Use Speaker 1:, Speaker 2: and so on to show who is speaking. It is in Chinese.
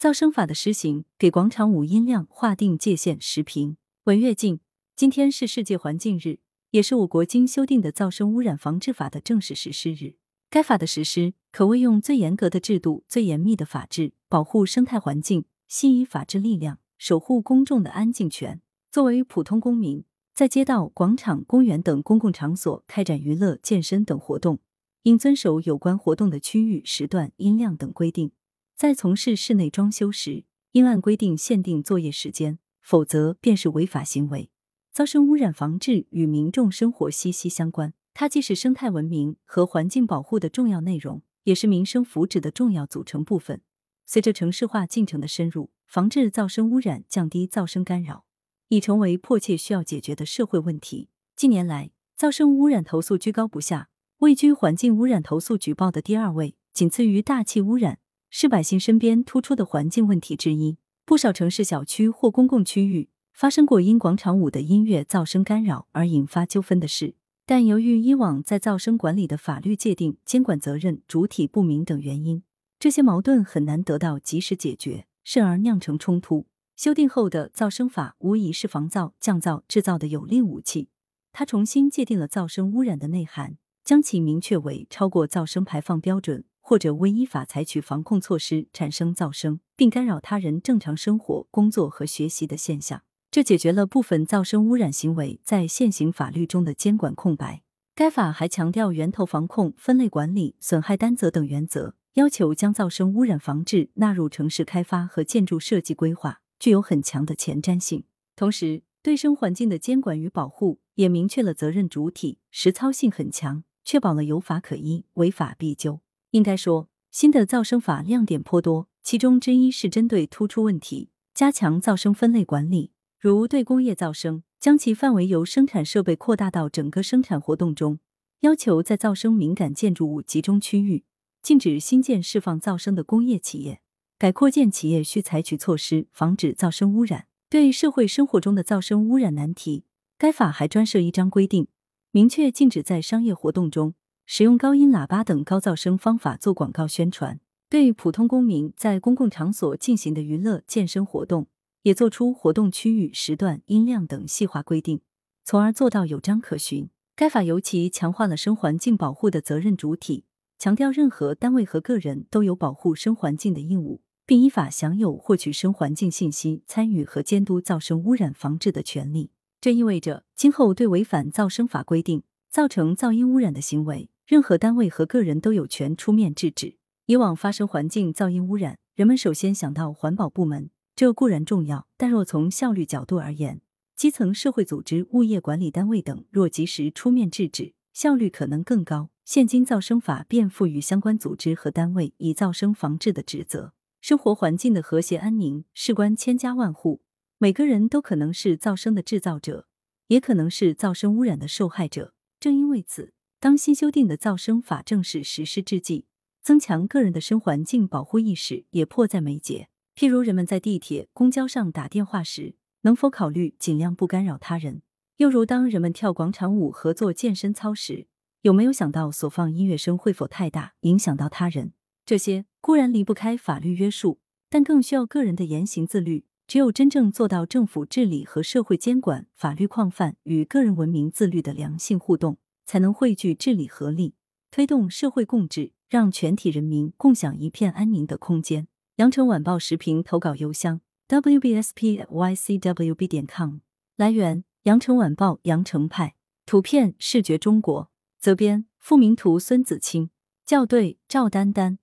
Speaker 1: 噪声法的施行给广场舞音量划定界限。时评：文跃进。今天是世界环境日，也是我国经修订的噪声污染防治法的正式实施日。该法的实施可谓用最严格的制度、最严密的法制保护生态环境，吸引法治力量，守护公众的安静权。作为普通公民，在街道、广场、公园等公共场所开展娱乐、健身等活动，应遵守有关活动的区域、时段、音量等规定。在从事室内装修时，应按规定限定作业时间，否则便是违法行为。噪声污染防治与民众生活息息相关，它既是生态文明和环境保护的重要内容，也是民生福祉的重要组成部分。随着城市化进程的深入，防治噪声污染、降低噪声干扰，已成为迫切需要解决的社会问题。近年来，噪声污染投诉居高不下，位居环境污染投诉举报的第二位，仅次于大气污染。是百姓身边突出的环境问题之一。不少城市小区或公共区域发生过因广场舞的音乐噪声干扰而引发纠纷的事，但由于以往在噪声管理的法律界定、监管责任、主体不明等原因，这些矛盾很难得到及时解决，甚而酿成冲突。修订后的噪声法无疑是防噪、降噪、制造的有力武器。它重新界定了噪声污染的内涵，将其明确为超过噪声排放标准。或者未依法采取防控措施产生噪声，并干扰他人正常生活、工作和学习的现象，这解决了部分噪声污染行为在现行法律中的监管空白。该法还强调源头防控、分类管理、损害担责等原则，要求将噪声污染防治纳入城市开发和建筑设计规划，具有很强的前瞻性。同时，对声环境的监管与保护也明确了责任主体，实操性很强，确保了有法可依、违法必究。应该说，新的噪声法亮点颇多，其中之一是针对突出问题，加强噪声分类管理。如对工业噪声，将其范围由生产设备扩大到整个生产活动中，要求在噪声敏感建筑物集中区域禁止新建释放噪声的工业企业，改扩建企业需采取措施防止噪声污染。对社会生活中的噪声污染难题，该法还专设一章规定，明确禁止在商业活动中。使用高音喇叭等高噪声方法做广告宣传，对普通公民在公共场所进行的娱乐、健身活动，也做出活动区域、时段、音量等细化规定，从而做到有章可循。该法尤其强化了声环境保护的责任主体，强调任何单位和个人都有保护声环境的义务，并依法享有获取声环境信息、参与和监督噪声污染防治的权利。这意味着，今后对违反噪声法规定、造成噪音污染的行为，任何单位和个人都有权出面制止。以往发生环境噪音污染，人们首先想到环保部门，这固然重要，但若从效率角度而言，基层社会组织、物业管理单位等若及时出面制止，效率可能更高。现今噪声法便赋予相关组织和单位以噪声防治的职责。生活环境的和谐安宁事关千家万户，每个人都可能是噪声的制造者，也可能是噪声污染的受害者。正因为此。当新修订的噪声法正式实施之际，增强个人的声环境保护意识也迫在眉睫。譬如，人们在地铁、公交上打电话时，能否考虑尽量不干扰他人？又如，当人们跳广场舞和做健身操时，有没有想到所放音乐声会否太大，影响到他人？这些固然离不开法律约束，但更需要个人的言行自律。只有真正做到政府治理和社会监管、法律框范与个人文明自律的良性互动。才能汇聚治理合力，推动社会共治，让全体人民共享一片安宁的空间。羊城晚报时评投稿邮箱：wbspycwb 点 com。来源：羊城晚报羊城派。图片：视觉中国。责编：付明图，孙子清。校对：赵丹丹。